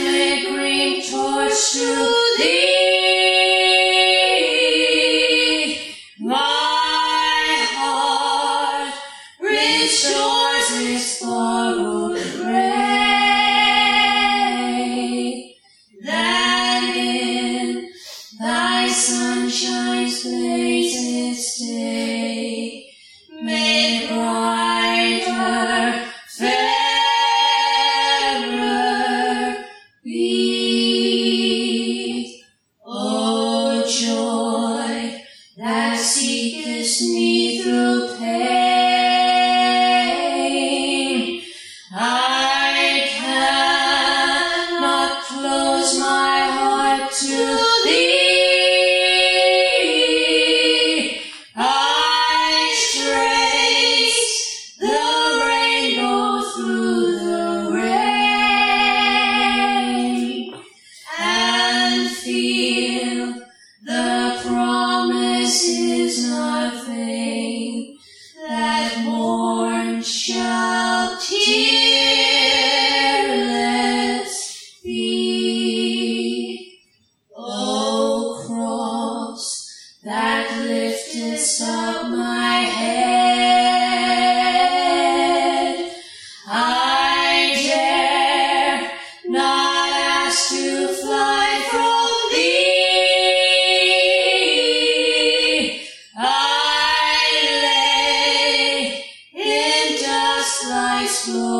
flickering torch to thee. My heart rejoices for gray that in thy sunshine. you. lifts up my head. I dare not ask to fly from thee. I lay in dust like snow.